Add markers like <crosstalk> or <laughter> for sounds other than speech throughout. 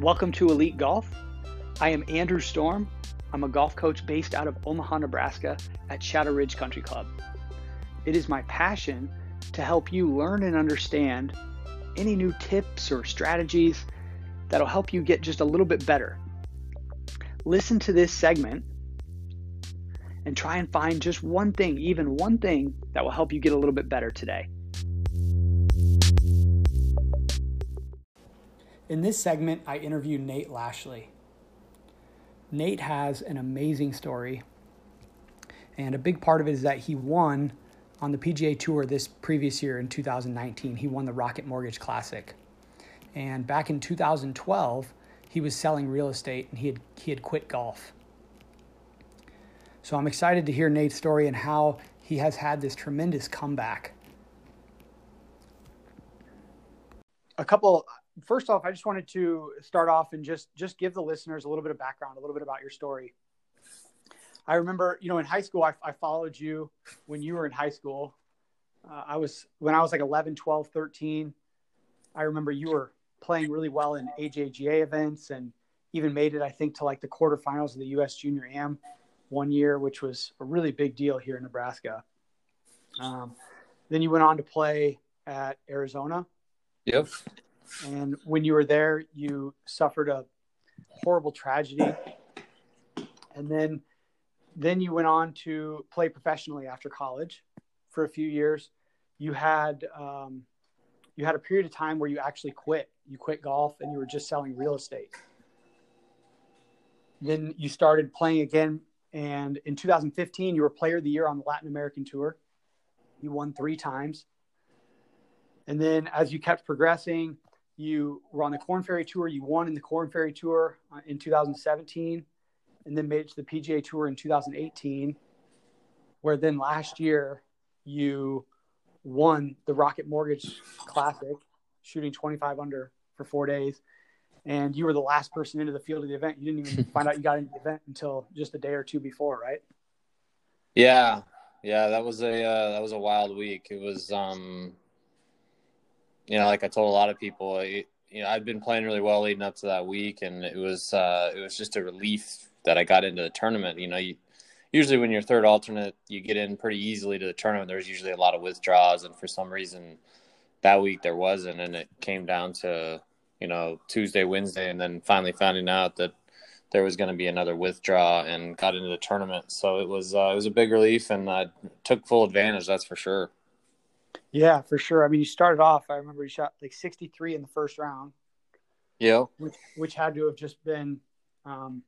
Welcome to Elite Golf. I am Andrew Storm. I'm a golf coach based out of Omaha, Nebraska at Shadow Ridge Country Club. It is my passion to help you learn and understand any new tips or strategies that'll help you get just a little bit better. Listen to this segment and try and find just one thing, even one thing that will help you get a little bit better today. In this segment, I interview Nate Lashley. Nate has an amazing story, and a big part of it is that he won on the PGA Tour this previous year in 2019. He won the Rocket Mortgage Classic. And back in 2012, he was selling real estate and he had, he had quit golf. So I'm excited to hear Nate's story and how he has had this tremendous comeback. A couple first off, I just wanted to start off and just just give the listeners a little bit of background, a little bit about your story. I remember, you know, in high school, I, I followed you when you were in high school. Uh, I was when I was like 11, 12, 13. I remember you were playing really well in AJGA events and even made it, I think, to like the quarterfinals of the U.S. Junior Am one year, which was a really big deal here in Nebraska. Um, then you went on to play at Arizona. Yep. And when you were there, you suffered a horrible tragedy. And then then you went on to play professionally after college for a few years. You had um, you had a period of time where you actually quit. You quit golf and you were just selling real estate. Then you started playing again and in 2015, you were player of the year on the Latin American tour. You won three times. And then as you kept progressing, you were on the Korn Ferry Tour. You won in the Korn Ferry Tour uh, in 2017, and then made it to the PGA Tour in 2018. Where then last year you won the Rocket Mortgage Classic, shooting 25 under for four days, and you were the last person into the field of the event. You didn't even <laughs> find out you got into the event until just a day or two before, right? Yeah, yeah, that was a uh, that was a wild week. It was, um, you know, like I told a lot of people, you know, I'd been playing really well leading up to that week, and it was uh, it was just a relief that I got into the tournament. You know, you, usually when you're third alternate, you get in pretty easily to the tournament. There's usually a lot of withdrawals, and for some reason, that week there wasn't, and it came down to you know, Tuesday, Wednesday, and then finally finding out that there was going to be another withdraw and got into the tournament. So it was uh, it was a big relief, and I took full advantage. That's for sure. Yeah, for sure. I mean, you started off. I remember you shot like 63 in the first round. Yeah. Which, which had to have just been, um,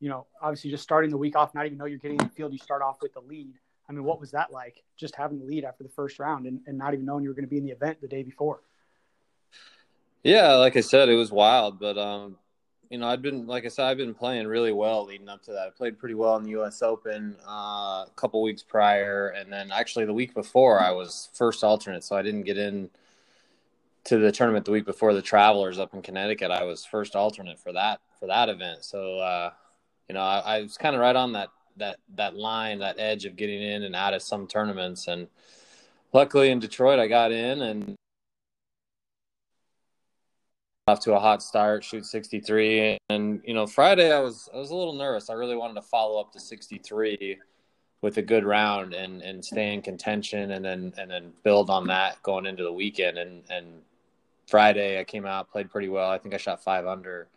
you know, obviously just starting the week off, not even know you're getting in the field. You start off with the lead. I mean, what was that like? Just having the lead after the first round and, and not even knowing you were going to be in the event the day before. Yeah, like I said, it was wild, but um, you know, I'd been like I said, I've been playing really well leading up to that. I played pretty well in the U.S. Open uh, a couple weeks prior, and then actually the week before I was first alternate, so I didn't get in to the tournament the week before the Travelers up in Connecticut. I was first alternate for that for that event, so uh, you know, I, I was kind of right on that that that line, that edge of getting in and out of some tournaments, and luckily in Detroit I got in and off to a hot start, shoot 63. And, you know, Friday I was I was a little nervous. I really wanted to follow up the 63 with a good round and and stay in contention and then and then build on that going into the weekend and and Friday I came out played pretty well. I think I shot 5 under.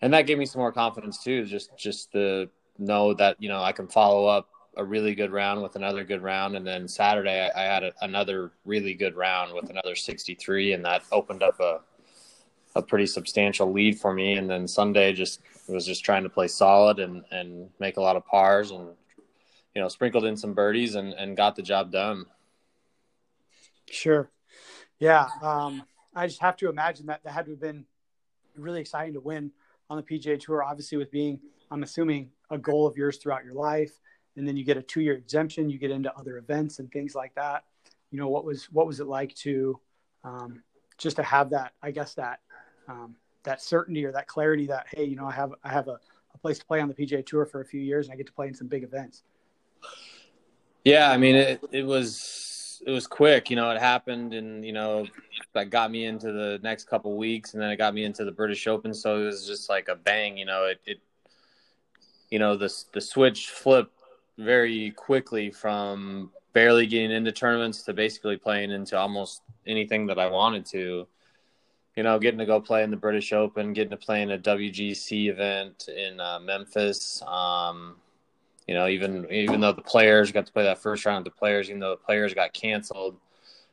And that gave me some more confidence too, just just to know that, you know, I can follow up a really good round with another good round and then Saturday I, I had a, another really good round with another 63 and that opened up a a pretty substantial lead for me. And then Sunday just was just trying to play solid and, and make a lot of pars and, you know, sprinkled in some birdies and, and got the job done. Sure. Yeah. Um, I just have to imagine that that had to have been really exciting to win on the PGA Tour, obviously with being, I'm assuming, a goal of yours throughout your life. And then you get a two year exemption, you get into other events and things like that. You know, what was, what was it like to, um, just to have that, I guess that um, that certainty or that clarity that hey, you know, I have I have a, a place to play on the PGA Tour for a few years, and I get to play in some big events. Yeah, I mean, it it was it was quick. You know, it happened, and you know that got me into the next couple weeks, and then it got me into the British Open. So it was just like a bang. You know, it, it you know the the switch flipped very quickly from barely getting into tournaments to basically playing into almost anything that I wanted to. You know, getting to go play in the British Open, getting to play in a WGC event in uh, Memphis. Um, you know, even even though the players got to play that first round of the players, even though the players got canceled,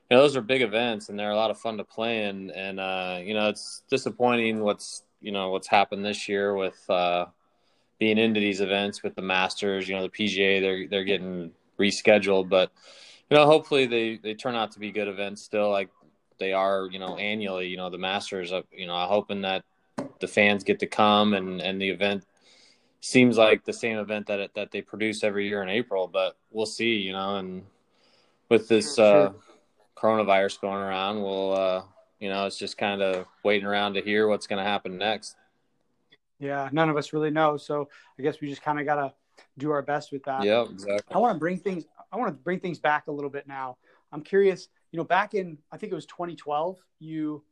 you know, those are big events and they're a lot of fun to play in. And uh, you know, it's disappointing what's you know what's happened this year with uh, being into these events with the Masters. You know, the PGA they're they're getting rescheduled, but you know, hopefully they they turn out to be good events still, like they are. You know, annually. You know, the Masters. You know, I'm hoping that the fans get to come and and the event seems like the same event that it, that they produce every year in April, but we'll see. You know, and with this uh, coronavirus going around, we'll uh, you know, it's just kind of waiting around to hear what's going to happen next. Yeah, none of us really know. So I guess we just kind of got to do our best with that. Yeah, exactly. I want to bring things. I want to bring things back a little bit now. I'm curious. You know, back in I think it was 2012, you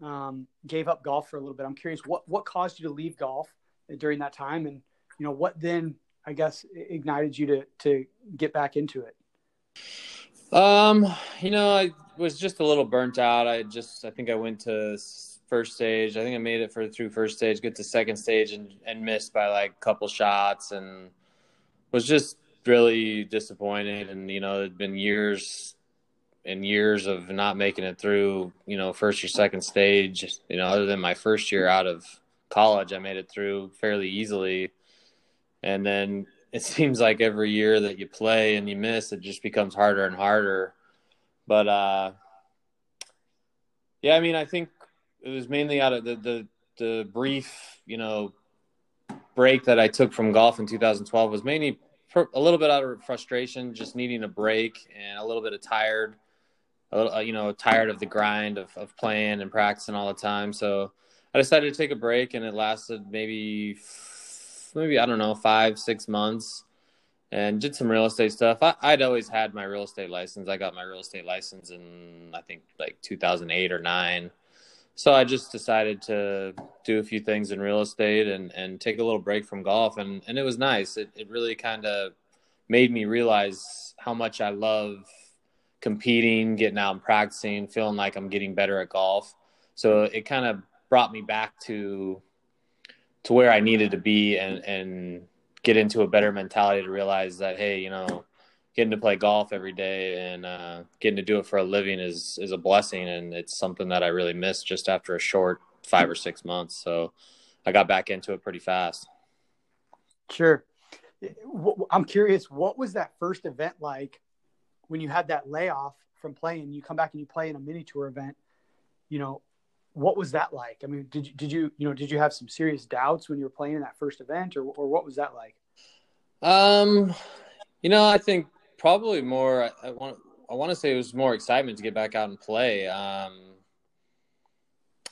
um, gave up golf for a little bit. I'm curious what what caused you to leave golf during that time, and you know what then I guess ignited you to to get back into it. Um, you know, I was just a little burnt out. I just I think I went to first stage. I think I made it for through first stage, get to second stage and and missed by like a couple shots and was just really disappointed and you know, it'd been years and years of not making it through, you know, first or second stage, you know, other than my first year out of college, I made it through fairly easily. And then it <laughs> seems like every year that you play and you miss, it just becomes harder and harder. But uh yeah, I mean, I think it was mainly out of the the the brief, you know, break that I took from golf in 2012 was mainly a little bit out of frustration, just needing a break and a little bit of tired, a little, uh, you know, tired of the grind of, of playing and practicing all the time. So I decided to take a break, and it lasted maybe, maybe I don't know, five six months, and did some real estate stuff. I, I'd always had my real estate license. I got my real estate license in I think like 2008 or nine so I just decided to do a few things in real estate and, and take a little break from golf. And, and it was nice. It, it really kind of made me realize how much I love competing, getting out and practicing, feeling like I'm getting better at golf. So it kind of brought me back to to where I needed to be and, and get into a better mentality to realize that, hey, you know, getting to play golf every day and uh, getting to do it for a living is is a blessing, and it's something that I really missed just after a short five or six months. So I got back into it pretty fast. Sure. I'm curious, what was that first event like when you had that layoff from playing? You come back and you play in a mini tour event. You know, what was that like? I mean, did you, did you, you know, did you have some serious doubts when you were playing in that first event or, or what was that like? Um, you know, I think probably more. I, I want I want to say it was more excitement to get back out and play. Um,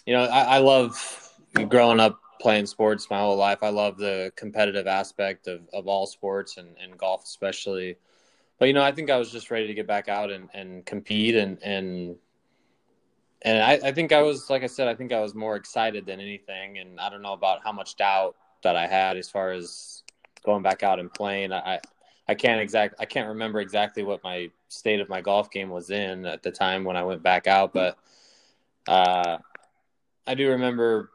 you know, I, I love growing up playing sports my whole life. I love the competitive aspect of, of all sports and, and golf especially. But you know, I think I was just ready to get back out and, and compete and and and I, I think I was like I said, I think I was more excited than anything. And I don't know about how much doubt that I had as far as going back out and playing. I I can't exact I can't remember exactly what my state of my golf game was in at the time when I went back out, but uh, I do remember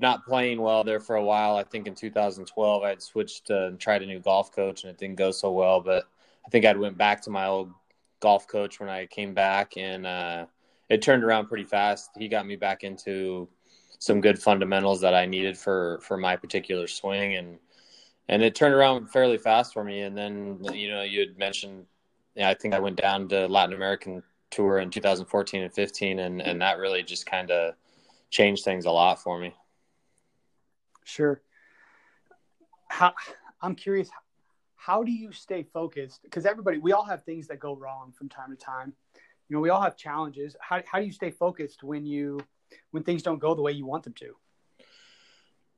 not playing well there for a while. I think in 2012 I had switched and tried a new golf coach and it didn't go so well, but I think I went back to my old golf coach when I came back and uh, it turned around pretty fast. He got me back into some good fundamentals that I needed for for my particular swing and and it turned around fairly fast for me. And then you know you had mentioned, yeah, I think I went down to Latin American tour in 2014 and 15, and and that really just kind of changed things a lot for me. Sure. How I'm curious, how do you stay focused? Because everybody, we all have things that go wrong from time to time. You know, we all have challenges. How how do you stay focused when you when things don't go the way you want them to?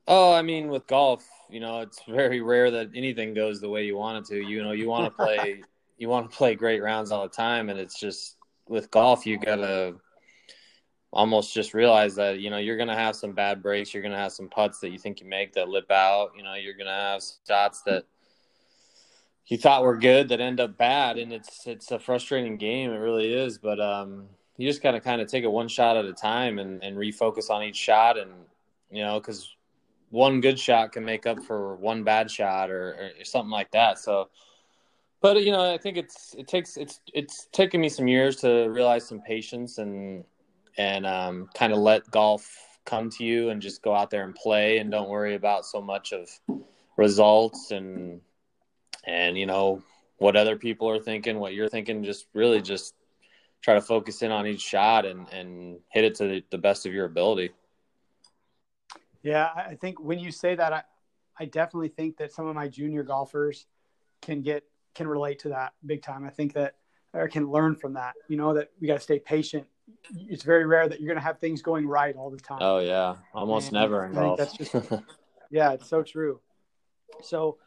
Oh, I mean, with golf, you know, it's very rare that anything goes the way you want it to. You know, you want to play, <laughs> you want to play great rounds all the time, and it's just with golf you gotta almost just realize that you know you're gonna have some bad breaks, you're gonna have some putts that you think you make that lip out, you know, you're gonna have shots that you thought were good that end up bad, and it's it's a frustrating game. It really is, but um, you just gotta kind of take it one shot at a time and and refocus on each shot, and you know, because one good shot can make up for one bad shot or, or something like that. So but you know, I think it's it takes it's it's taken me some years to realize some patience and and um, kind of let golf come to you and just go out there and play and don't worry about so much of results and and you know what other people are thinking, what you're thinking. Just really just try to focus in on each shot and and hit it to the, best of your ability. Yeah, I think when you say that, I I definitely think that some of my junior golfers can get can relate to that big time. I think that or can learn from that. You know that we got to stay patient. It's very rare that you're going to have things going right all the time. Oh yeah, almost and never in golf. That's just <laughs> yeah, it's so true. So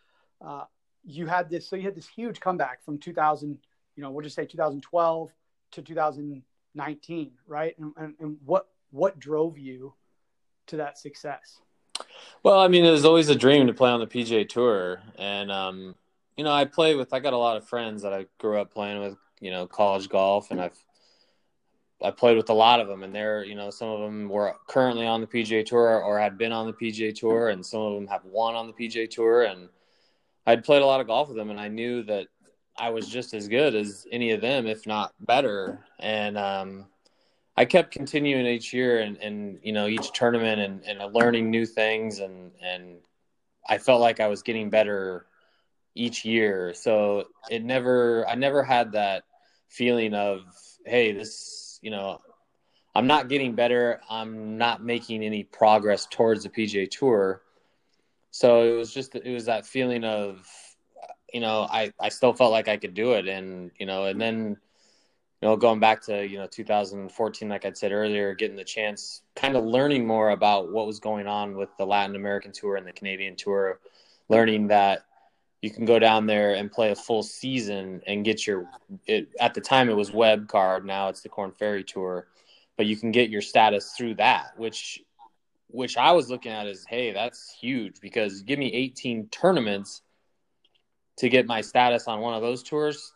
uh, you had this. So you had this huge comeback from 2000. You know, we'll just say 2012 to 2019, right? And, and, and what what drove you to that success? Well, I mean, it was always a dream to play on the PGA Tour, and um, you know, I play with. I got a lot of friends that I grew up playing with. You know, college golf, and I've I played with a lot of them, and they're you know some of them were currently on the PGA Tour or had been on the PGA Tour, and some of them have won on the PGA Tour, and I'd played a lot of golf with them, and I knew that I was just as good as any of them, if not better, and um, I kept continuing each year and, and you know each tournament and, and learning new things and and I felt like I was getting better each year. So it never, I never had that feeling of, hey, this, you know, I'm not getting better. I'm not making any progress towards the PGA Tour. So it was just, it was that feeling of, you know, I, I still felt like I could do it. And, you know, and then, you know, going back to, you know, 2014, like I said earlier, getting the chance, kind of learning more about what was going on with the Latin American Tour and the Canadian Tour, learning that, you can go down there and play a full season and get your it, at the time it was web card now it's the Korn Ferry tour but you can get your status through that which which I was looking at as hey that's huge because give me 18 tournaments to get my status on one of those tours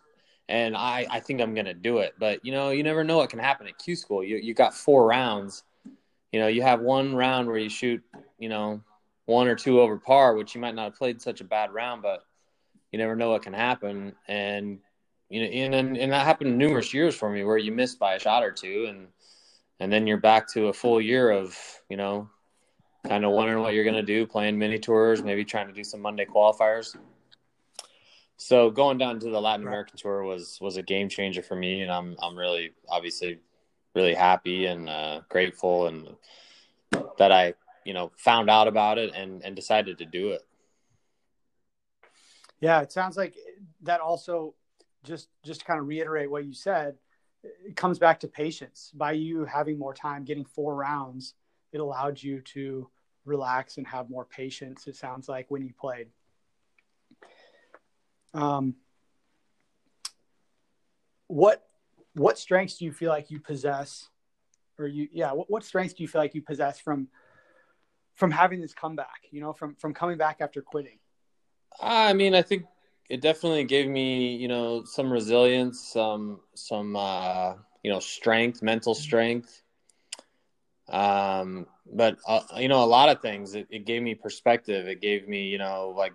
and I I think I'm going to do it. But you know you never know what can happen at Q school. You you got four rounds. You know you have one round where you shoot you know one or two over par which you might not have played such a bad round but you never know what can happen. And you know, and and that happened numerous years for me where you missed by a shot or two, and and then you're back to a full year of you know, kind of wondering what you're gonna do, playing mini tours, maybe trying to do some Monday qualifiers. So going down to the Latin American tour was was a game changer for me, and I'm I'm really obviously really happy and uh, grateful and that I you know found out about it and and decided to do it. Yeah, it sounds like that also just just to kind of reiterate what you said, it comes back to patience. By you having more time, getting four rounds, it allowed you to relax and have more patience. It sounds like when you played. Um, what what strengths do you feel like you possess, or you yeah, what, what strengths do you feel like you possess from from having this comeback? You know, from from coming back after quitting. I mean, I think it definitely gave me, you know, some resilience, some some uh, you know, strength, mental strength. Um, but uh, you know, a lot of things. It, it gave me perspective. It gave me, you know, like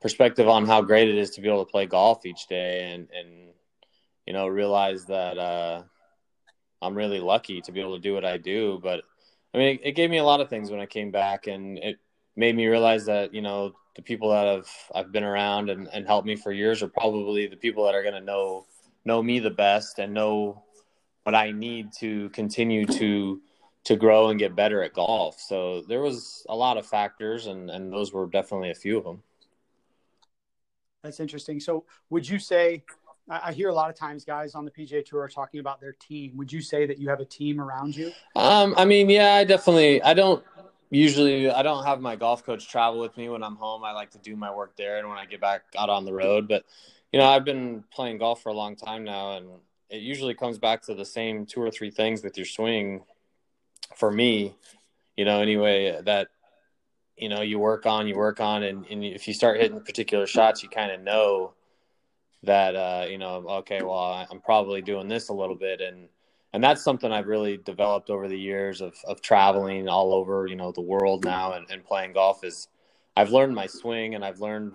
perspective on how great it is to be able to play golf each day, and and you know, realize that uh, I'm really lucky to be able to do what I do. But I mean, it, it gave me a lot of things when I came back, and it made me realize that you know the people that have I've been around and, and helped me for years are probably the people that are going to know know me the best and know what I need to continue to to grow and get better at golf. So there was a lot of factors, and and those were definitely a few of them. That's interesting. So would you say? I hear a lot of times guys on the PGA Tour are talking about their team. Would you say that you have a team around you? Um, I mean, yeah, I definitely. I don't usually I don't have my golf coach travel with me when I'm home. I like to do my work there and when I get back out on the road. But you know, I've been playing golf for a long time now, and it usually comes back to the same two or three things with your swing. For me, you know, anyway, that you know you work on, you work on, and, and if you start hitting particular shots, you kind of know that uh, you know, okay, well, I'm probably doing this a little bit, and and that's something I've really developed over the years of of traveling all over, you know, the world now and, and playing golf. Is I've learned my swing, and I've learned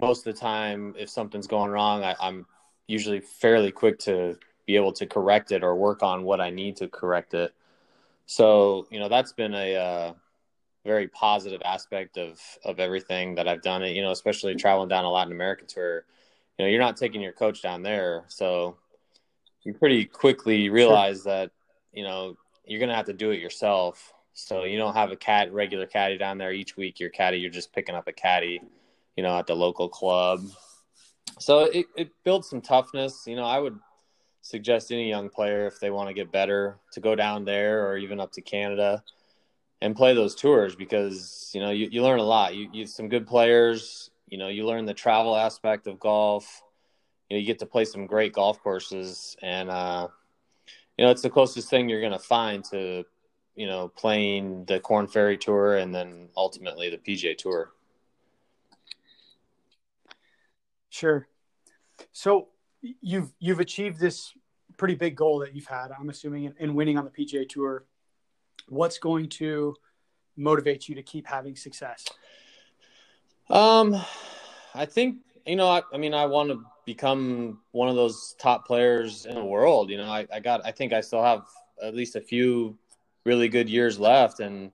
most of the time if something's going wrong, I, I'm usually fairly quick to be able to correct it or work on what I need to correct it. So you know, that's been a uh, very positive aspect of of everything that I've done. It you know, especially traveling down a Latin American tour. You know, you're not taking your coach down there, so you pretty quickly realize sure. that you know you're gonna have to do it yourself. So you don't have a cat regular caddy down there each week. Your caddy, you're just picking up a caddy, you know, at the local club. So it, it builds some toughness. You know, I would suggest any young player if they want to get better to go down there or even up to Canada and play those tours because you know you, you learn a lot. You you some good players. You know you learn the travel aspect of golf. You know you get to play some great golf courses, and uh, you know it's the closest thing you're going to find to you know playing the Korn Ferry Tour and then ultimately the PGA Tour. Sure. So you've you've achieved this pretty big goal that you've had. I'm assuming in, in winning on the PGA Tour what's going to motivate you to keep having success? Um, I think you know. I, I mean, I want to become one of those top players in the world. You know, I, I got. I think I still have at least a few really good years left, and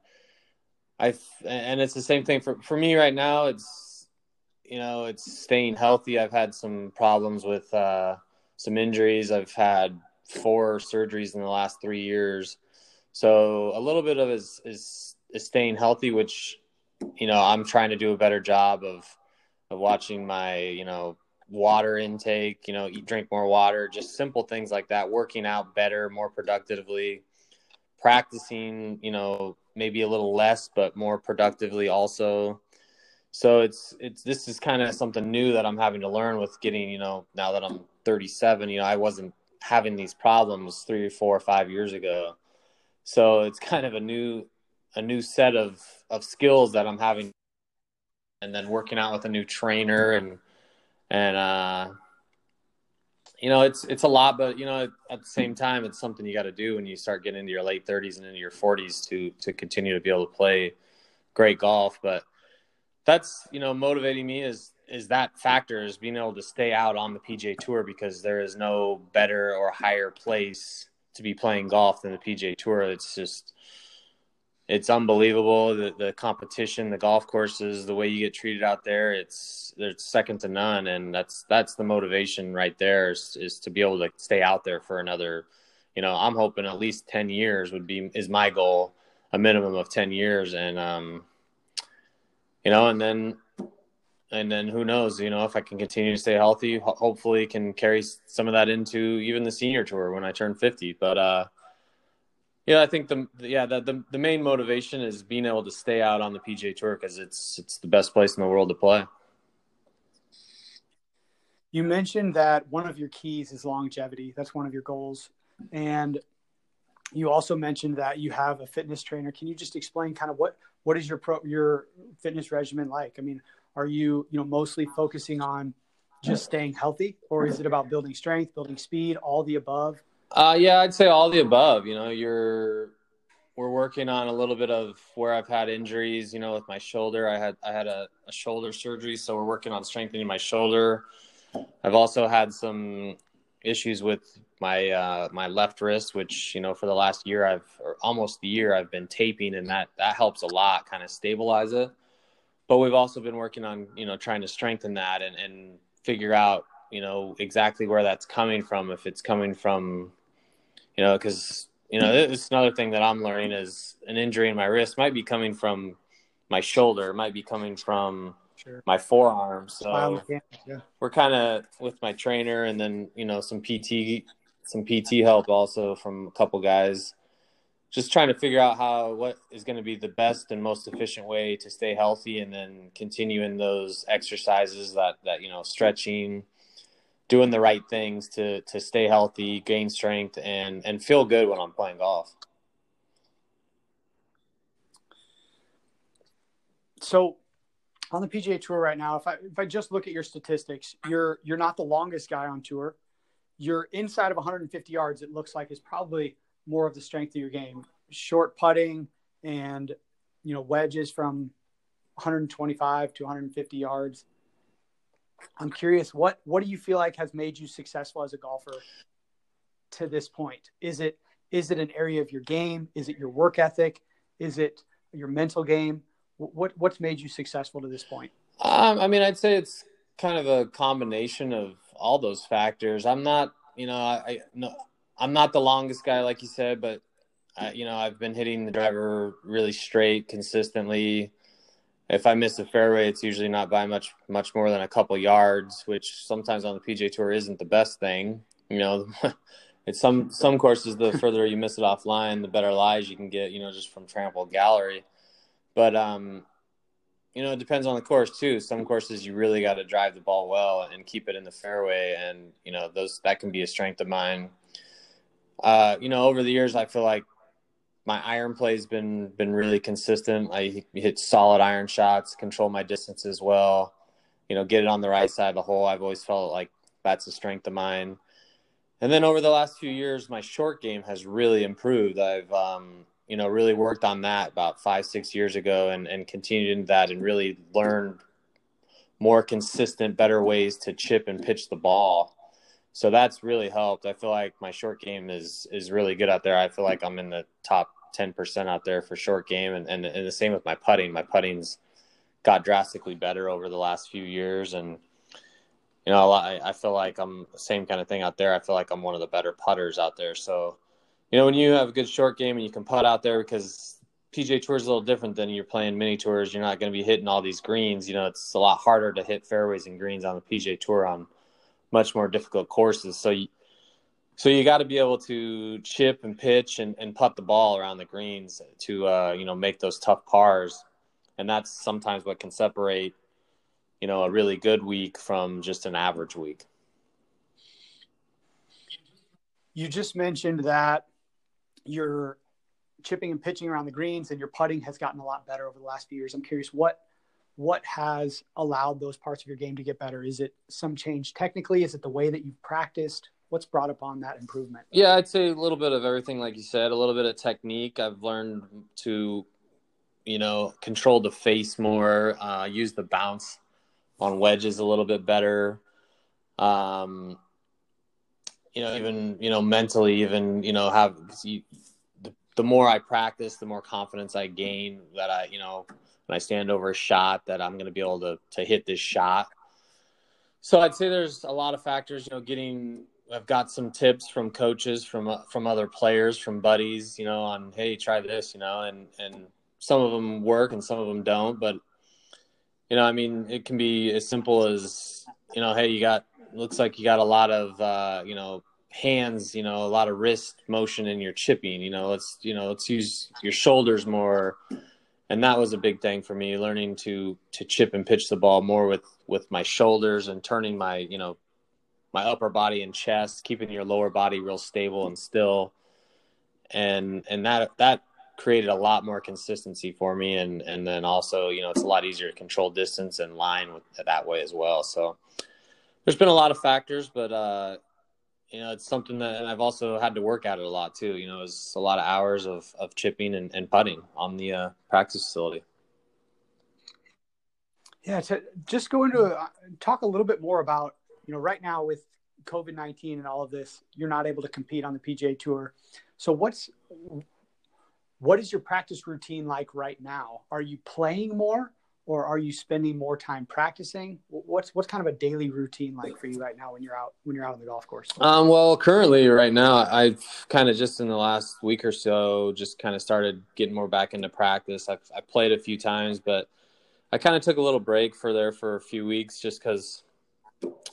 I and it's the same thing for for me right now. It's you know, it's staying healthy. I've had some problems with uh, some injuries. I've had four surgeries in the last three years. So a little bit of is is is staying healthy, which you know I'm trying to do a better job of of watching my you know water intake, you know, eat drink more water, just simple things like that, working out better, more productively, practicing, you know, maybe a little less but more productively also. So it's it's this is kind of something new that I'm having to learn with getting, you know, now that I'm 37, you know, I wasn't having these problems 3 or 4 or 5 years ago. So it's kind of a new a new set of of skills that I'm having, and then working out with a new trainer and and uh, you know it's it's a lot, but you know at the same time it's something you got to do when you start getting into your late 30s and into your 40s to to continue to be able to play great golf. But that's you know motivating me is is that factor is being able to stay out on the PGA Tour because there is no better or higher place to be playing golf than the PGA Tour. It's just it's unbelievable the the competition, the golf courses, the way you get treated out there. It's it's second to none, and that's that's the motivation right there is, is to be able to stay out there for another. You know, I'm hoping at least ten years would be is my goal, a minimum of ten years, and um, you know, and then and then who knows you know if i can continue to stay healthy ho- hopefully can carry some of that into even the senior tour when i turn 50 but uh yeah i think the yeah the, the, the main motivation is being able to stay out on the pga tour because it's it's the best place in the world to play. You mentioned that one of your keys is longevity. That's one of your goals. And you also mentioned that you have a fitness trainer. Can you just explain kind of what what is your pro your fitness regimen like? I mean are you you know mostly focusing on just staying healthy or is it about building strength building speed all the above? Uh, yeah i'd say all the above. You know you're we're working on a little bit of where i've had injuries you know with my shoulder. I had i had a, a shoulder surgery so we're working on strengthening my shoulder. I've also had some issues with my uh, my left wrist, which you know for the last year I've or almost a year I've been taping, and that that helps a lot, kind of stabilize it. But we've also been working on you know trying to strengthen that and, and figure out you know exactly where that's coming from if it's coming from you know because you know it's another thing that i'm learning is an injury in my wrist might be coming from my shoulder might be coming from sure. my forearm so yeah. we're kind of with my trainer and then you know some pt some pt help also from a couple guys just trying to figure out how what is going to be the best and most efficient way to stay healthy and then continuing those exercises that that you know stretching doing the right things to to stay healthy gain strength and and feel good when i'm playing golf so on the PGA Tour right now, if I if I just look at your statistics, you're you're not the longest guy on tour. You're inside of 150 yards. It looks like is probably more of the strength of your game. Short putting and you know wedges from 125 to 150 yards. I'm curious what what do you feel like has made you successful as a golfer to this point? Is it is it an area of your game? Is it your work ethic? Is it your mental game? What what's made you successful to this point? Um, I mean, I'd say it's kind of a combination of all those factors. I'm not, you know, I, no, I'm not the longest guy, like you said, but I, you know, I've been hitting the driver really straight, consistently. If I miss a fairway, it's usually not by much, much more than a couple yards, which sometimes on the PGA Tour isn't the best thing. You know, <laughs> it's some some courses the further you miss it offline, the better lies you can get. You know, just from trampled gallery. But um, you know, it depends on the course too. Some courses you really got to drive the ball well and keep it in the fairway, and you know those that can be a strength of mine. Uh, you know, over the years, I feel like my iron play's been been really consistent. I hit solid iron shots, control my distance as well. You know, get it on the right side of the hole. I've always felt like that's a strength of mine. And then over the last few years, my short game has really improved. I've um, you know, really worked on that about five, six years ago and, and continued in that and really learned more consistent, better ways to chip and pitch the ball. So that's really helped. I feel like my short game is is really good out there. I feel like I'm in the top ten percent out there for short game and, and and the same with my putting. My putting's got drastically better over the last few years and you know, I, I feel like I'm the same kind of thing out there. I feel like I'm one of the better putters out there. So you know, when you have a good short game and you can putt out there because PGA Tour is a little different than you're playing mini tours. You're not going to be hitting all these greens. You know, it's a lot harder to hit fairways and greens on the PGA Tour on much more difficult courses. So you, so you got to be able to chip and pitch and, and putt the ball around the greens to uh, you know make those tough pars, and that's sometimes what can separate you know a really good week from just an average week. You just mentioned that your chipping and pitching around the greens and your putting has gotten a lot better over the last few years. I'm curious what what has allowed those parts of your game to get better? Is it some change technically? Is it the way that you've practiced? What's brought upon that improvement? Yeah, I'd say a little bit of everything, like you said, a little bit of technique. I've learned to, you know, control the face more, uh, use the bounce on wedges a little bit better. Um, you know, even you know, mentally, even you know, have the, the more I practice, the more confidence I gain that I, you know, when I stand over a shot, that I'm going to be able to to hit this shot. So I'd say there's a lot of factors. You know, getting I've got some tips from coaches, from from other players, from buddies. You know, on hey, try this. You know, and and some of them work and some of them don't. But you know, I mean, it can be as simple as you know, hey, you got looks like you got a lot of uh, you know hands, you know, a lot of wrist motion in your chipping. You know, let's you know, let's use your shoulders more. And that was a big thing for me, learning to to chip and pitch the ball more with with my shoulders and turning my you know my upper body and chest, keeping your lower body real stable and still. And and that that created a lot more consistency for me and and then also you know it's a lot easier to control distance and line with that way as well so there's been a lot of factors but uh you know, it's something that I've also had to work at it a lot too. You know, it's a lot of hours of, of chipping and, and putting on the uh, practice facility. Yeah, to just go into a, talk a little bit more about, you know, right now with COVID 19 and all of this, you're not able to compete on the PGA Tour. So, what's what is your practice routine like right now? Are you playing more? Or are you spending more time practicing? What's what's kind of a daily routine like for you right now when you're out when you're out on the golf course? Um, well, currently right now, I've kind of just in the last week or so just kind of started getting more back into practice. I've I played a few times, but I kind of took a little break for there for a few weeks just because,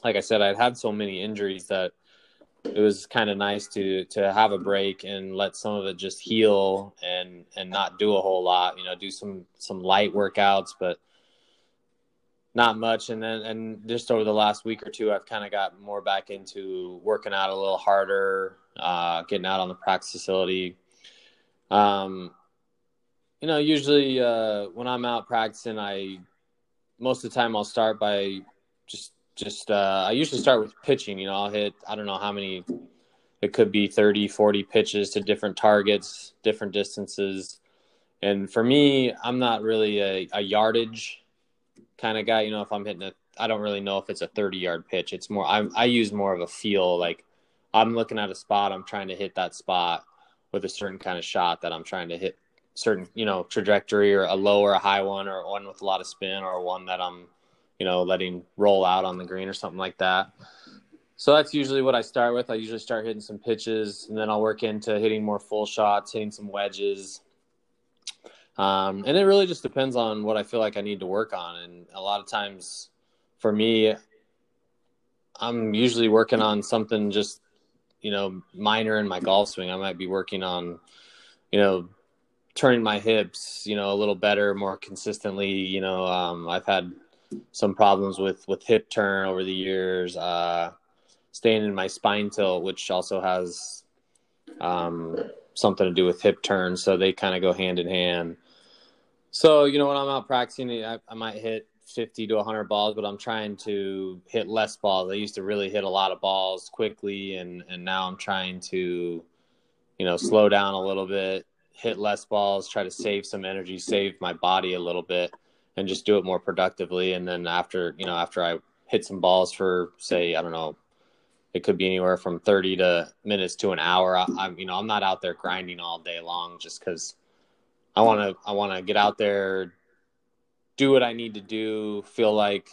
like I said, I'd had so many injuries that it was kind of nice to to have a break and let some of it just heal and and not do a whole lot. You know, do some some light workouts, but not much. And then and just over the last week or two, I've kind of got more back into working out a little harder, uh, getting out on the practice facility. Um, you know, usually uh, when I'm out practicing, I most of the time I'll start by just just uh, I usually start with pitching. You know, I'll hit I don't know how many. It could be 30, 40 pitches to different targets, different distances. And for me, I'm not really a, a yardage kind of guy. You know, if I'm hitting a, I don't really know if it's a 30 yard pitch. It's more, I, I use more of a feel. Like I'm looking at a spot, I'm trying to hit that spot with a certain kind of shot that I'm trying to hit certain, you know, trajectory or a low or a high one or one with a lot of spin or one that I'm you know, letting roll out on the green or something like that. So that's usually what I start with. I usually start hitting some pitches, and then I'll work into hitting more full shots, hitting some wedges. Um, and it really just depends on what I feel like I need to work on. And a lot of times, for me, I'm usually working on something just, you know, minor in my golf swing. I might be working on, you know, turning my hips, you know, a little better, more consistently. You know, um, I've had some problems with with hip turn over the years. Uh, staying in my spine tilt, which also has um, something to do with hip turn, so they kind of go hand in hand. So you know, when I'm out practicing, I, I might hit 50 to 100 balls, but I'm trying to hit less balls. I used to really hit a lot of balls quickly, and and now I'm trying to, you know, slow down a little bit, hit less balls, try to save some energy, save my body a little bit and just do it more productively. And then after, you know, after I hit some balls for say, I don't know, it could be anywhere from 30 to minutes to an hour. I, am you know, I'm not out there grinding all day long just cause I want to, I want to get out there, do what I need to do, feel like,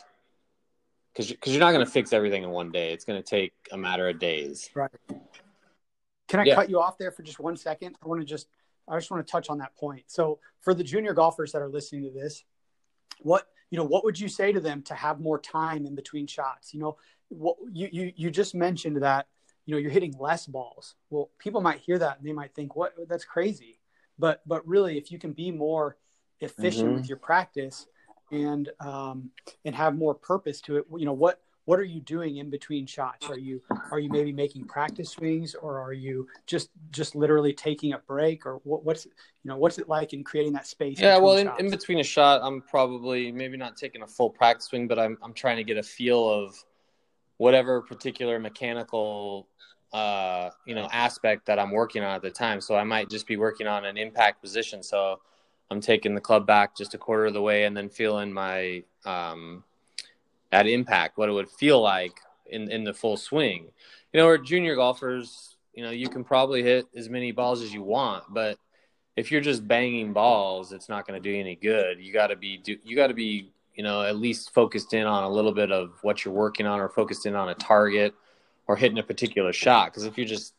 cause, cause you're not going to fix everything in one day. It's going to take a matter of days. Right. Can I yeah. cut you off there for just one second? I want to just, I just want to touch on that point. So for the junior golfers that are listening to this, what you know what would you say to them to have more time in between shots? You know what you you, you just mentioned that you know you're hitting less balls. Well people might hear that and they might think what? That's crazy. But but really if you can be more efficient mm-hmm. with your practice and um and have more purpose to it you know what what are you doing in between shots? Are you are you maybe making practice swings or are you just just literally taking a break or what, what's you know what's it like in creating that space yeah well in, in, between a shot i'm probably maybe not taking a full practice swing but i'm, I'm trying to get a feel of whatever particular mechanical uh, you know aspect that i'm working on at the time. So i might just be working on an impact position. So i'm taking the club back just a quarter of the way and then feeling my um, that impact, what it would feel like in, in the full swing. You know, or junior golfers, you know, you can probably hit as many balls as you want, but if you're just banging balls, it's not going to do you any good. You got to be, you got to be, you know, at least focused in on a little bit of what you're working on or focused in on a target or hitting a particular shot. Because if you're just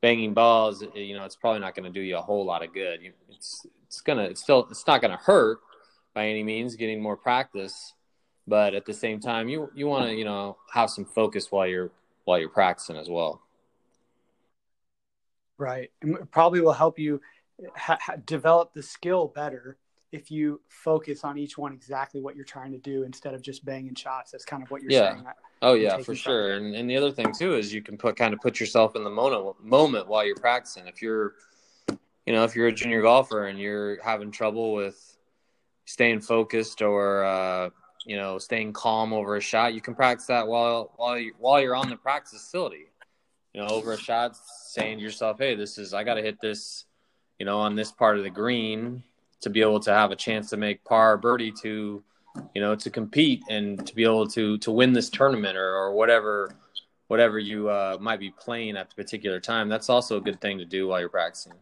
banging balls, eh, you know, it's probably not going to do you a whole lot of good. It's, it's gonna, it's still, it's not going to hurt by any means getting more practice but at the same time you you want to you know have some focus while you're while you're practicing as well. Right. And it probably will help you ha- ha- develop the skill better if you focus on each one exactly what you're trying to do instead of just banging shots. That's kind of what you're yeah. saying oh yeah for sure. and, and the other thing too is you can put kind of put yourself in the moment moment while you're practicing. If you're you know if you're a junior golfer and you're having trouble with staying focused or uh, you know, staying calm over a shot. You can practice that while while you while you're on the practice facility. You know, over a shot, saying to yourself, "Hey, this is I got to hit this, you know, on this part of the green to be able to have a chance to make par or birdie to, you know, to compete and to be able to to win this tournament or or whatever." Whatever you uh, might be playing at the particular time, that's also a good thing to do while you're practicing.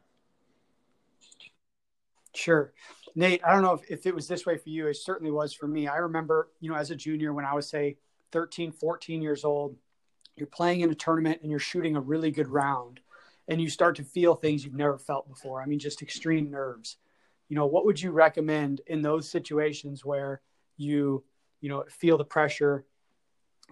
Sure. Nate, I don't know if, if it was this way for you. It certainly was for me. I remember, you know, as a junior, when I was, say, 13, 14 years old, you're playing in a tournament and you're shooting a really good round and you start to feel things you've never felt before. I mean, just extreme nerves. You know, what would you recommend in those situations where you, you know, feel the pressure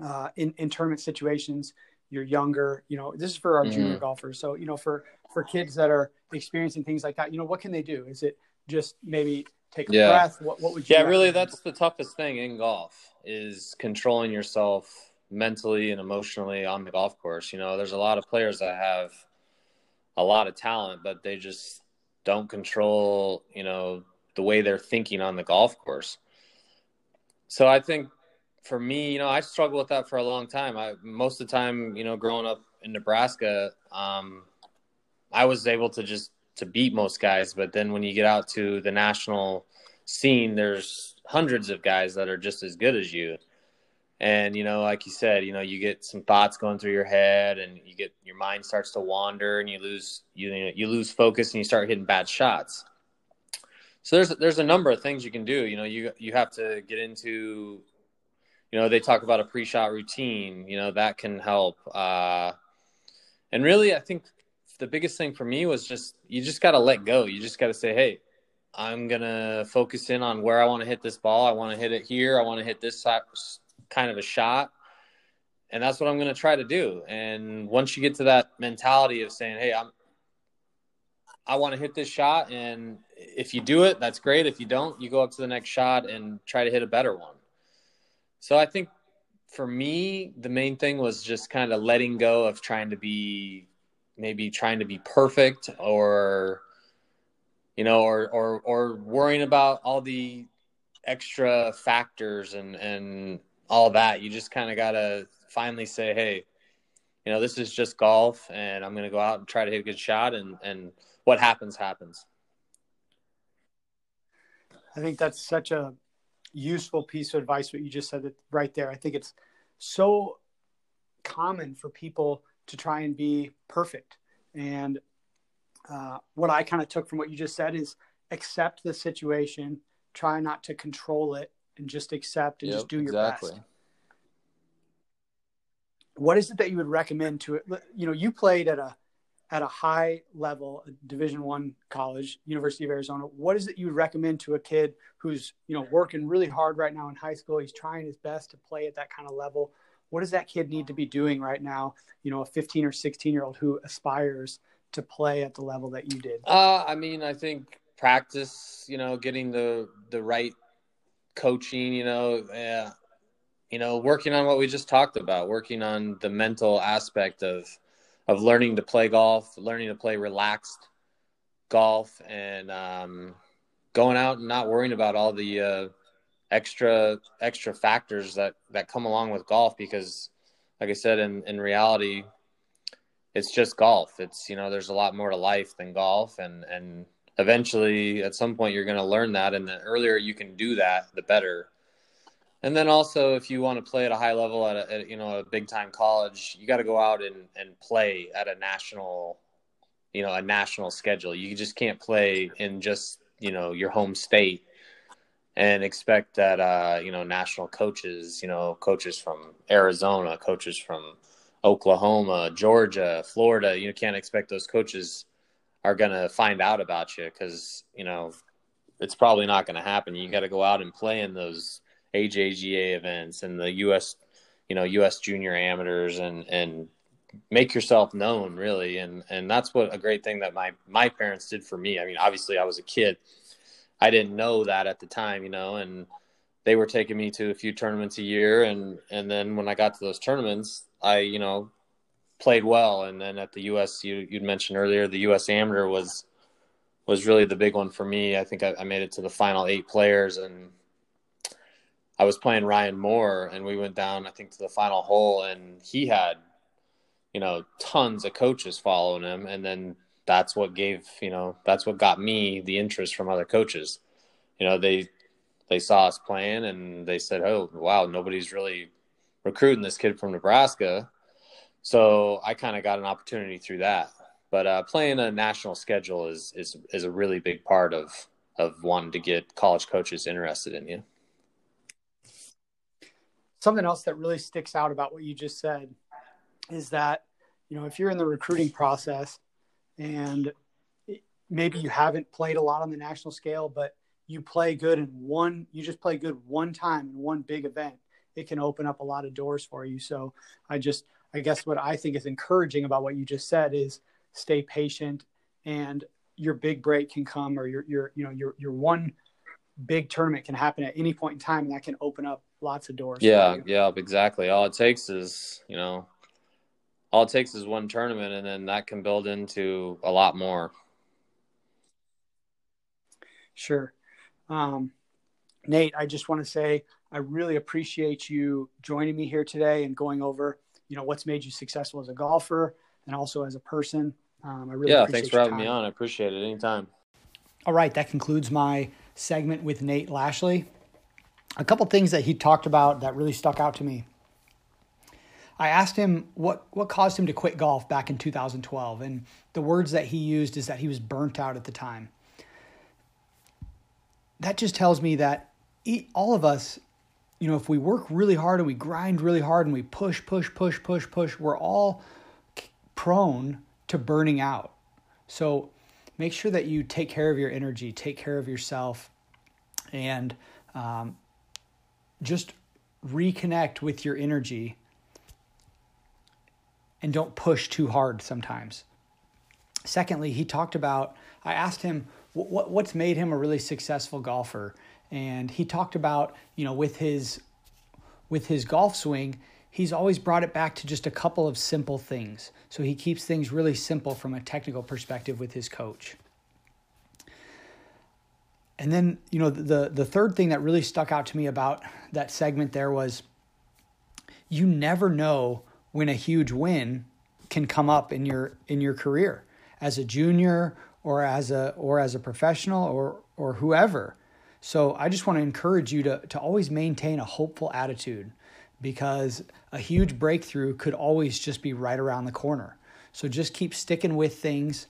uh, in, in tournament situations? you're younger. You know, this is for our Mhm. junior golfers. So you know, for for kids that are experiencing things like that, you know, what can they do? Is it just maybe take a Yeah. breath? What what would you? Yeah, really, that's the toughest thing in golf is controlling yourself mentally and emotionally on the golf course. You know, there's a lot of players that have a lot of talent, but they just don't control, you know, the way they're thinking on the golf course. So I think for me, you know, I struggled with that for a long time. I most of the time, you know, growing up in Nebraska, um, I was able to just to beat most guys, but then when you get out to the national scene, there's hundreds of guys that are just as good as you. And you know, like you said, you know, you get some thoughts going through your head, and you get your mind starts to wander, and you lose you you lose focus, and you start hitting bad shots. So there's there's a number of things you can do. You know, you you have to get into, you know, they talk about a pre-shot routine. You know, that can help. Uh, and really, I think the biggest thing for me was just you just got to let go. You just got to say, hey, I'm gonna focus in on where I want to hit this ball. I want to hit it here. I want to hit this kind of a shot, and that's what I'm gonna try to do. And once you get to that mentality of saying, hey, I'm I want to hit this shot, and if you do it, that's great. If you don't, you go up to the next shot and try to hit a better one. So I think for me, the main thing was just kind of letting go of trying to be maybe trying to be perfect or you know or or or worrying about all the extra factors and and all that you just kind of got to finally say hey you know this is just golf and i'm going to go out and try to hit a good shot and and what happens happens I think that's such a useful piece of advice. What you just said right there. I think it's so common for people to try and be perfect. And uh, what I kind of took from what you just said is accept the situation, try not to control it, and just accept and Yep, just do your exactly. best. What is it that you would recommend to it? You know, you played at a at a high level, a Division One college, University of Arizona. What is it you would recommend to a kid who's you know working really hard right now in high school? He's trying his best to play at that kind of level. What does that kid need to be doing right now? You know, a 15 or 16 year old who aspires to play at the level that you did. Uh, I mean, I think practice. You know, getting the the right coaching. You know, uh, you know, working on what we just talked about, working on the mental aspect of of learning to play golf, learning to play relaxed golf, and um, going out and not worrying about all the uh, extra extra factors that that come along with golf. Because, like I said, in in reality, it's just golf. It's you know, there's a lot more to life than golf, and and eventually, at some point, you're going to learn that, and the earlier you can do that, the better. And then also, if you want to play at a high level at, a, at you know a big time college, you got to go out and, and play at a national, you know, a national schedule. You just can't play in just you know your home state and expect that uh, you know national coaches, you know, coaches from Arizona, coaches from Oklahoma, Georgia, Florida, you can't expect those coaches are going to find out about you because you know it's probably not going to happen. You got to go out and play in those AJGA events and the US, you know, US junior amateurs and, and make yourself known really. And, and that's what a great thing that my, my parents did for me. I mean, obviously I was a kid. I didn't know that at the time, you know, and they were taking me to a few tournaments a year. And, and then when I got to those tournaments, I, you know, played well. And then at the US, you, you'd mentioned earlier, the US amateur was, was really the big one for me. I think I, I made it to the final eight players and, I was playing Ryan Moore and we went down, I think, to the final hole and he had, you know, tons of coaches following him. And then that's what gave, you know, that's what got me the interest from other coaches. You know, they, they saw us playing and they said, Oh, wow, nobody's really recruiting this kid from Nebraska. So I kind of got an opportunity through that. But uh, playing a national schedule is, is, is a really big part of, of wanting to get college coaches interested in you something else that really sticks out about what you just said is that you know if you're in the recruiting process and maybe you haven't played a lot on the national scale but you play good in one you just play good one time in one big event it can open up a lot of doors for you so i just I guess what I think is encouraging about what you just said is stay patient and your big break can come or your your you know your your one big tournament can happen at any point in time and that can open up lots of doors. Yeah, yeah, exactly. All it takes is, you know, all it takes is one tournament and then that can build into a lot more. Sure. Um, Nate, I just want to say I really appreciate you joining me here today and going over, you know, what's made you successful as a golfer and also as a person. Um, I really yeah, thanks for having time. me on. I appreciate it anytime. All right, that concludes my segment with Nate Lashley. A couple things that he talked about that really stuck out to me. I asked him what what caused him to quit golf back in 2012, and the words that he used is that he was burnt out at the time. That just tells me that all of us, you know, if we work really hard and we grind really hard and we push, push, push, push, push, we're all prone to burning out. So make sure that you take care of your energy, take care of yourself, and um, just reconnect with your energy and don't push too hard sometimes. Secondly, he talked about, I asked him what, what's made him a really successful golfer. And he talked about, you know, with his with his golf swing, he's always brought it back to just a couple of simple things. So he keeps things really simple from a technical perspective with his coach. And then, you know, the the third thing that really stuck out to me about that segment there was you never know when a huge win can come up in your in your career as a junior or as a or as a professional or or whoever. So I just want to encourage you to to always maintain a hopeful attitude because a huge breakthrough could always just be right around the corner. So just keep sticking with things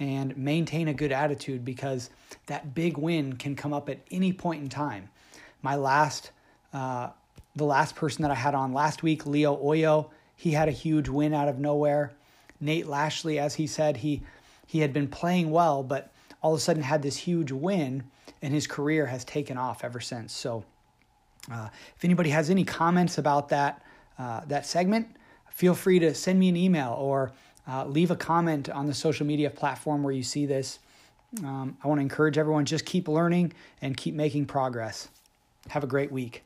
and maintain a good attitude because that big win can come up at any point in time. My last uh, the last person that I had on last week, Leo Oyo, he had a huge win out of nowhere. Nate Lashley, as he said, he he had been playing well, but all of a sudden had this huge win, and his career has taken off ever since. So, uh, if anybody has any comments about that uh, that segment, feel free to send me an email or uh, leave a comment on the social media platform where you see this. Um, I want to encourage everyone just keep learning and keep making progress. Have a great week.